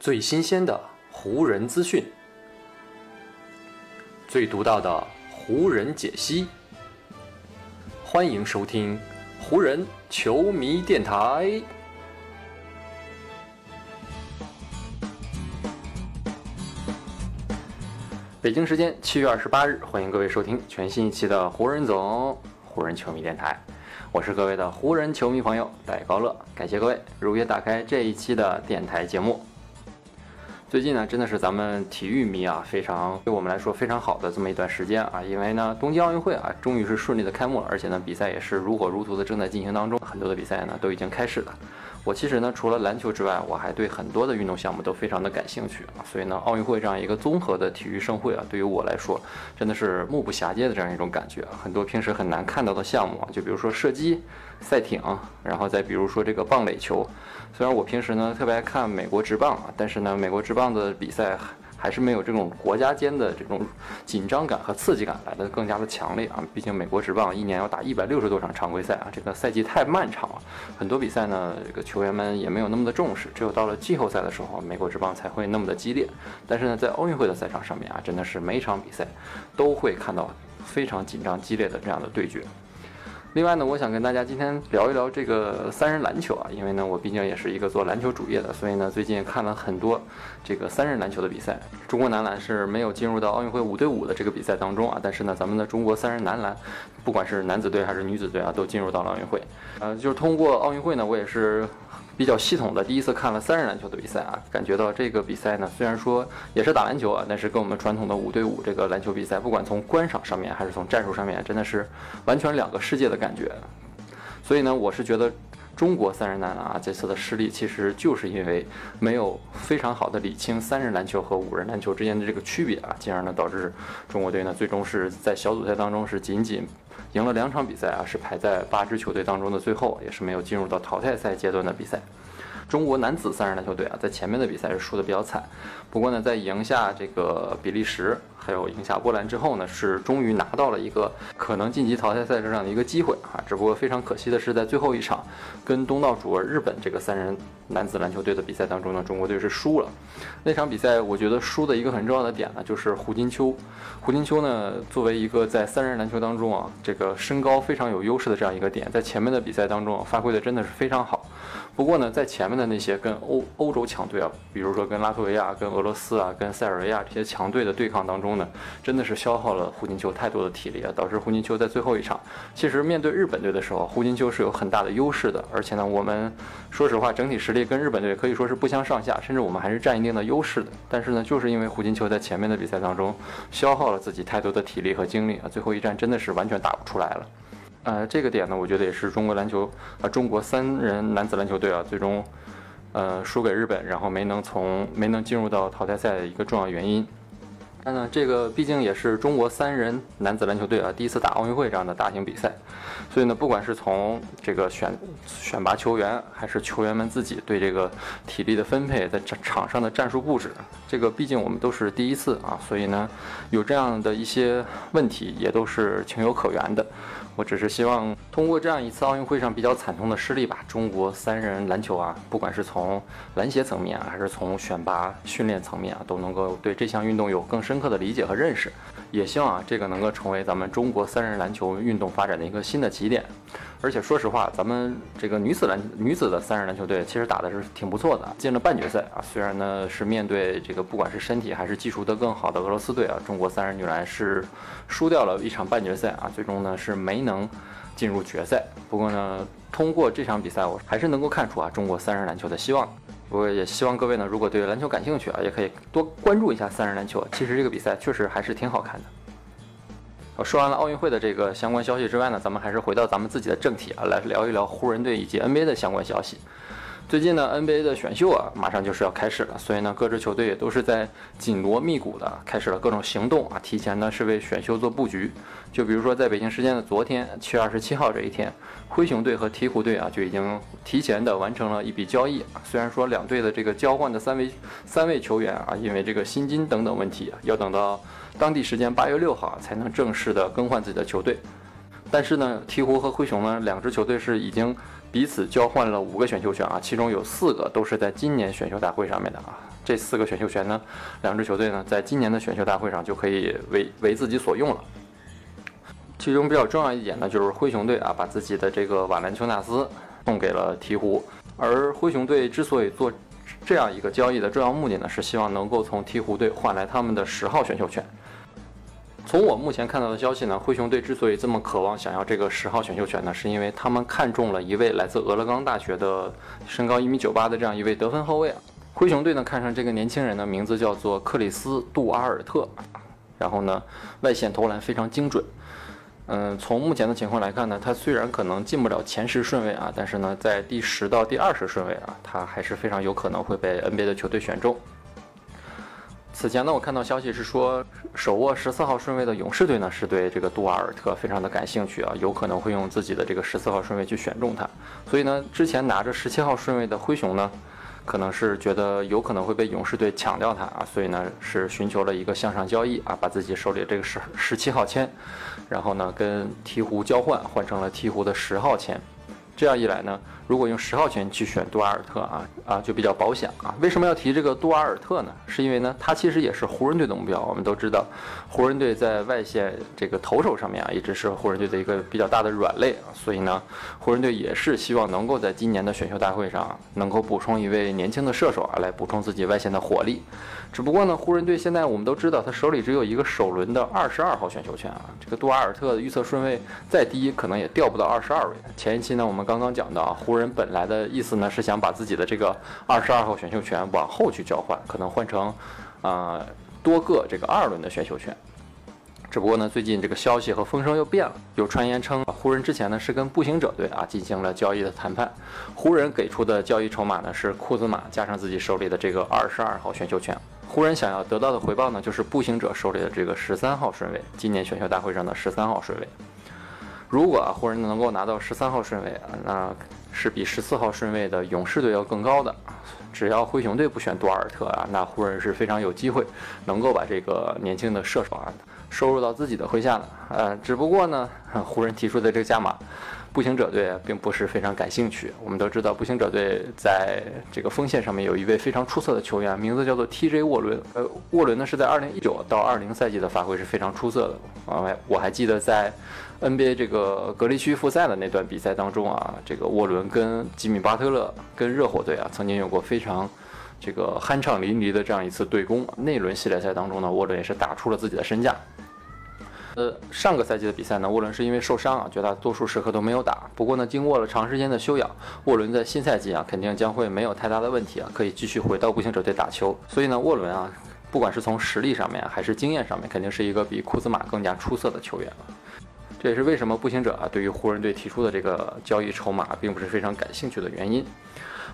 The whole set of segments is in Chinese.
最新鲜的湖人资讯，最独到的湖人解析，欢迎收听湖人球迷电台。北京时间七月二十八日，欢迎各位收听全新一期的湖人总湖人球迷电台。我是各位的湖人球迷朋友戴高乐，感谢各位如约打开这一期的电台节目。最近呢，真的是咱们体育迷啊，非常对我们来说非常好的这么一段时间啊，因为呢，东京奥运会啊，终于是顺利的开幕了，而且呢，比赛也是如火如荼的正在进行当中，很多的比赛呢都已经开始了。我其实呢，除了篮球之外，我还对很多的运动项目都非常的感兴趣啊，所以呢，奥运会这样一个综合的体育盛会啊，对于我来说真的是目不暇接的这样一种感觉啊。很多平时很难看到的项目啊，就比如说射击、赛艇，然后再比如说这个棒垒球。虽然我平时呢特别爱看美国职棒啊，但是呢，美国职棒的比赛还是没有这种国家间的这种紧张感和刺激感来的更加的强烈啊。毕竟美国职棒一年要打一百六十多场常规赛啊，这个赛季太漫长了，很多比赛呢，这个球员们也没有那么的重视，只有到了季后赛的时候，美国职棒才会那么的激烈。但是呢，在奥运会的赛场上面啊，真的是每场比赛都会看到非常紧张激烈的这样的对决。另外呢，我想跟大家今天聊一聊这个三人篮球啊，因为呢，我毕竟也是一个做篮球主业的，所以呢，最近看了很多这个三人篮球的比赛。中国男篮是没有进入到奥运会五对五的这个比赛当中啊，但是呢，咱们的中国三人男篮，不管是男子队还是女子队啊，都进入到了奥运会。呃，就是通过奥运会呢，我也是。比较系统的第一次看了三人篮球的比赛啊，感觉到这个比赛呢，虽然说也是打篮球啊，但是跟我们传统的五对五这个篮球比赛，不管从观赏上面还是从战术上面，真的是完全两个世界的感觉。所以呢，我是觉得中国三人男篮啊这次的失利，其实就是因为没有非常好的理清三人篮球和五人篮球之间的这个区别啊，进而呢导致中国队呢最终是在小组赛当中是仅仅。赢了两场比赛啊，是排在八支球队当中的最后，也是没有进入到淘汰赛阶段的比赛。中国男子三人篮球队啊，在前面的比赛是输的比较惨，不过呢，在赢下这个比利时，还有赢下波兰之后呢，是终于拿到了一个可能晋级淘汰赛这样的一个机会啊。只不过非常可惜的是，在最后一场跟东道主日本这个三人男子篮球队的比赛当中呢，中国队是输了。那场比赛我觉得输的一个很重要的点呢，就是胡金秋。胡金秋呢，作为一个在三人篮球当中啊，这个身高非常有优势的这样一个点，在前面的比赛当中发挥的真的是非常好。不过呢，在前面的那些跟欧欧洲强队啊，比如说跟拉脱维亚、跟俄罗斯啊、跟塞尔维亚这些强队的对抗当中呢，真的是消耗了胡金秋太多的体力啊，导致胡金秋在最后一场，其实面对日本队的时候，胡金秋是有很大的优势的，而且呢，我们说实话，整体实力跟日本队可以说是不相上下，甚至我们还是占一定的优势的。但是呢，就是因为胡金秋在前面的比赛当中消耗了自己太多的体力和精力啊，最后一战真的是完全打不出来了。呃，这个点呢，我觉得也是中国篮球啊，中国三人男子篮球队啊，最终呃输给日本，然后没能从没能进入到淘汰赛的一个重要原因。但呢，这个毕竟也是中国三人男子篮球队啊第一次打奥运会这样的大型比赛，所以呢，不管是从这个选选拔球员，还是球员们自己对这个体力的分配，在场场上的战术布置，这个毕竟我们都是第一次啊，所以呢，有这样的一些问题也都是情有可原的。我只是希望通过这样一次奥运会上比较惨痛的失利吧，中国三人篮球啊，不管是从篮协层面啊，还是从选拔训练层面啊，都能够对这项运动有更深刻的理解和认识。也希望啊，这个能够成为咱们中国三人篮球运动发展的一个新的起点。而且说实话，咱们这个女子篮女子的三人篮球队其实打的是挺不错的，进了半决赛啊。虽然呢是面对这个不管是身体还是技术都更好的俄罗斯队啊，中国三人女篮是输掉了一场半决赛啊，最终呢是没能进入决赛。不过呢，通过这场比赛，我还是能够看出啊中国三人篮球的希望。我也希望各位呢，如果对篮球感兴趣啊，也可以多关注一下三人篮球。其实这个比赛确实还是挺好看的。我说完了奥运会的这个相关消息之外呢，咱们还是回到咱们自己的正题啊，来聊一聊湖人队以及 NBA 的相关消息。最近呢，NBA 的选秀啊，马上就是要开始了，所以呢，各支球队也都是在紧锣密鼓的开始了各种行动啊，提前呢是为选秀做布局。就比如说在北京时间的昨天，七月二十七号这一天，灰熊队和鹈鹕队啊就已经提前的完成了一笔交易。虽然说两队的这个交换的三位三位球员啊，因为这个薪金等等问题，要等到当地时间八月六号才能正式的更换自己的球队。但是呢，鹈鹕和灰熊呢两支球队是已经。彼此交换了五个选秀权啊，其中有四个都是在今年选秀大会上面的啊，这四个选秀权呢，两支球队呢，在今年的选秀大会上就可以为为自己所用了。其中比较重要一点呢，就是灰熊队啊，把自己的这个瓦兰丘纳斯送给了鹈鹕。而灰熊队之所以做这样一个交易的重要目的呢，是希望能够从鹈鹕队换来他们的十号选秀权。从我目前看到的消息呢，灰熊队之所以这么渴望想要这个十号选秀权呢，是因为他们看中了一位来自俄勒冈大学的身高一米九八的这样一位得分后卫啊。灰熊队呢看上这个年轻人的名字叫做克里斯·杜阿尔特，然后呢外线投篮非常精准。嗯，从目前的情况来看呢，他虽然可能进不了前十顺位啊，但是呢，在第十到第二十顺位啊，他还是非常有可能会被 NBA 的球队选中。此前呢，我看到消息是说，手握十四号顺位的勇士队呢，是对这个杜瓦尔特非常的感兴趣啊，有可能会用自己的这个十四号顺位去选中他。所以呢，之前拿着十七号顺位的灰熊呢。可能是觉得有可能会被勇士队抢掉他啊，所以呢是寻求了一个向上交易啊，把自己手里这个十十七号签，然后呢跟鹈鹕交换，换成了鹈鹕的十号签。这样一来呢，如果用十号签去选杜阿尔特啊啊，就比较保险啊。为什么要提这个杜阿尔特呢？是因为呢，他其实也是湖人队的目标。我们都知道，湖人队在外线这个投手上面啊，一直是湖人队的一个比较大的软肋啊。所以呢，湖人队也是希望能够在今年的选秀大会上能够补充一位年轻的射手啊，来补充自己外线的火力。只不过呢，湖人队现在我们都知道，他手里只有一个首轮的二十二号选秀权啊。这个杜阿尔特的预测顺位再低，可能也掉不到二十二位。前一期呢，我们刚刚讲到，湖人本来的意思呢是想把自己的这个二十二号选秀权往后去交换，可能换成啊多个这个二轮的选秀权。只不过呢，最近这个消息和风声又变了，有传言称湖人之前呢是跟步行者队啊进行了交易的谈判，湖人给出的交易筹码呢是库兹马加上自己手里的这个二十二号选秀权。湖人想要得到的回报呢，就是步行者手里的这个十三号顺位，今年选秀大会上的十三号顺位。如果啊湖人能够拿到十三号顺位啊，那是比十四号顺位的勇士队要更高的。只要灰熊队不选多尔特啊，那湖人是非常有机会能够把这个年轻的射手啊收入到自己的麾下的。呃，只不过呢，湖人提出的这个加码。步行者队并不是非常感兴趣。我们都知道，步行者队在这个锋线上面有一位非常出色的球员，名字叫做 TJ 沃伦。呃，沃伦呢是在2019到20赛季的发挥是非常出色的。啊，我还记得在 NBA 这个隔离区复赛的那段比赛当中啊，这个沃伦跟吉米巴特勒跟热火队啊曾经有过非常这个酣畅淋漓的这样一次对攻。那轮系列赛当中呢，沃伦也是打出了自己的身价。呃，上个赛季的比赛呢，沃伦是因为受伤啊，绝大多数时刻都没有打。不过呢，经过了长时间的休养，沃伦在新赛季啊，肯定将会没有太大的问题啊，可以继续回到步行者队打球。所以呢，沃伦啊，不管是从实力上面还是经验上面，肯定是一个比库兹马更加出色的球员这也是为什么步行者啊对于湖人队提出的这个交易筹码并不是非常感兴趣的原因。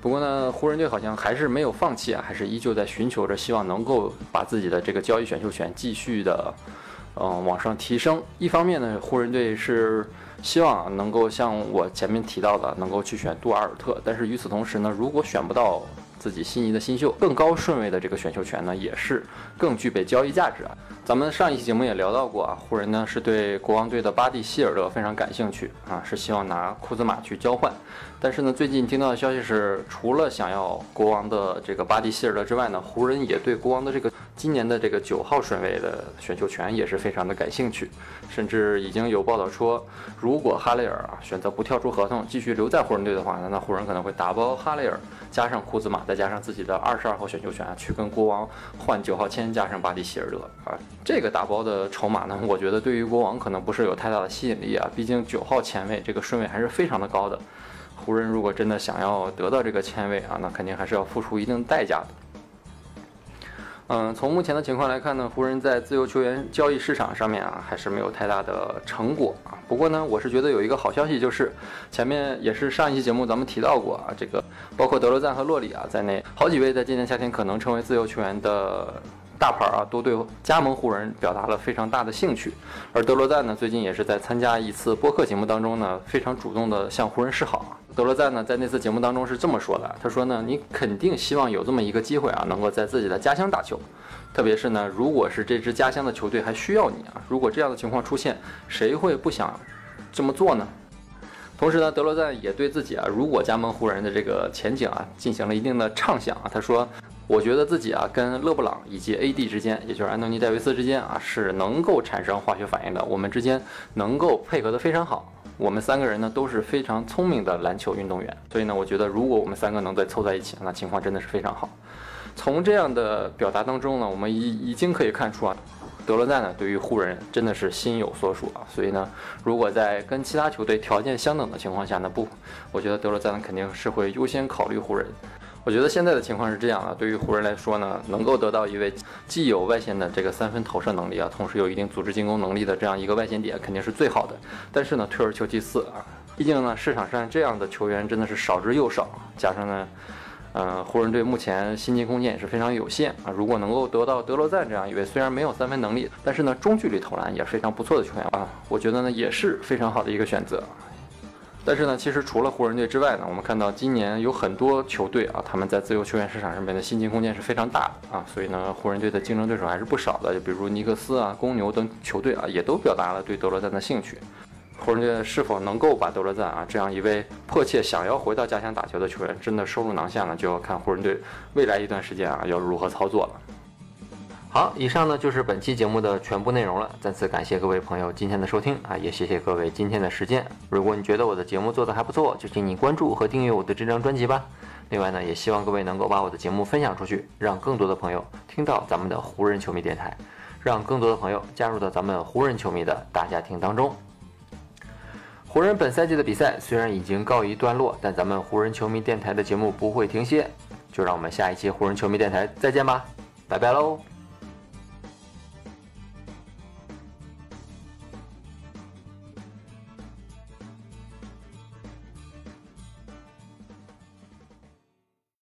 不过呢，湖人队好像还是没有放弃啊，还是依旧在寻求着，希望能够把自己的这个交易选秀权继续的。嗯，往上提升。一方面呢，湖人队是希望能够像我前面提到的，能够去选杜阿尔特。但是与此同时呢，如果选不到自己心仪的新秀，更高顺位的这个选秀权呢，也是更具备交易价值啊。咱们上一期节目也聊到过啊，湖人呢是对国王队的巴蒂希尔德非常感兴趣啊，是希望拿库兹马去交换。但是呢，最近听到的消息是，除了想要国王的这个巴蒂希尔德之外呢，湖人也对国王的这个今年的这个九号顺位的选秀权也是非常的感兴趣，甚至已经有报道说，如果哈雷尔啊选择不跳出合同，继续留在湖人队的话，那湖人可能会打包哈雷尔加上库兹马，再加上自己的二十二号选秀权啊去跟国王换九号签加上巴蒂希尔德啊。这个打包的筹码呢，我觉得对于国王可能不是有太大的吸引力啊，毕竟九号前卫这个顺位还是非常的高的。湖人如果真的想要得到这个签位啊，那肯定还是要付出一定代价的。嗯，从目前的情况来看呢，湖人在自由球员交易市场上面啊，还是没有太大的成果啊。不过呢，我是觉得有一个好消息，就是前面也是上一期节目咱们提到过啊，这个包括德罗赞和洛里啊在内，好几位在今年夏天可能成为自由球员的。大牌啊，都对加盟湖人表达了非常大的兴趣，而德罗赞呢，最近也是在参加一次播客节目当中呢，非常主动的向湖人示好。德罗赞呢，在那次节目当中是这么说的，他说呢，你肯定希望有这么一个机会啊，能够在自己的家乡打球，特别是呢，如果是这支家乡的球队还需要你啊，如果这样的情况出现，谁会不想这么做呢？同时呢，德罗赞也对自己啊，如果加盟湖人的这个前景啊，进行了一定的畅想啊，他说。我觉得自己啊跟勒布朗以及 AD 之间，也就是安东尼戴维斯之间啊是能够产生化学反应的，我们之间能够配合的非常好。我们三个人呢都是非常聪明的篮球运动员，所以呢，我觉得如果我们三个能再凑在一起，那情况真的是非常好。从这样的表达当中呢，我们已已经可以看出啊，德罗赞呢对于湖人真的是心有所属啊。所以呢，如果在跟其他球队条件相等的情况下呢，不，我觉得德罗赞肯定是会优先考虑湖人。我觉得现在的情况是这样的，对于湖人来说呢，能够得到一位既有外线的这个三分投射能力啊，同时有一定组织进攻能力的这样一个外线点，肯定是最好的。但是呢，退而求其次啊，毕竟呢，市场上这样的球员真的是少之又少，加上呢，呃，湖人队目前薪金空间也是非常有限啊。如果能够得到德罗赞这样一位虽然没有三分能力，但是呢，中距离投篮也非常不错的球员啊，我觉得呢，也是非常好的一个选择。但是呢，其实除了湖人队之外呢，我们看到今年有很多球队啊，他们在自由球员市场上面的薪金空间是非常大的啊，所以呢，湖人队的竞争对手还是不少的，就比如尼克斯啊、公牛等球队啊，也都表达了对德罗赞的兴趣。湖人队是否能够把德罗赞啊这样一位迫切想要回到家乡打球的球员真的收入囊下呢？就要看湖人队未来一段时间啊要如何操作了。好，以上呢就是本期节目的全部内容了。再次感谢各位朋友今天的收听啊，也谢谢各位今天的时间。如果你觉得我的节目做得还不错，就请你关注和订阅我的这张专辑吧。另外呢，也希望各位能够把我的节目分享出去，让更多的朋友听到咱们的湖人球迷电台，让更多的朋友加入到咱们湖人球迷的大家庭当中。湖人本赛季的比赛虽然已经告一段落，但咱们湖人球迷电台的节目不会停歇。就让我们下一期湖人球迷电台再见吧，拜拜喽。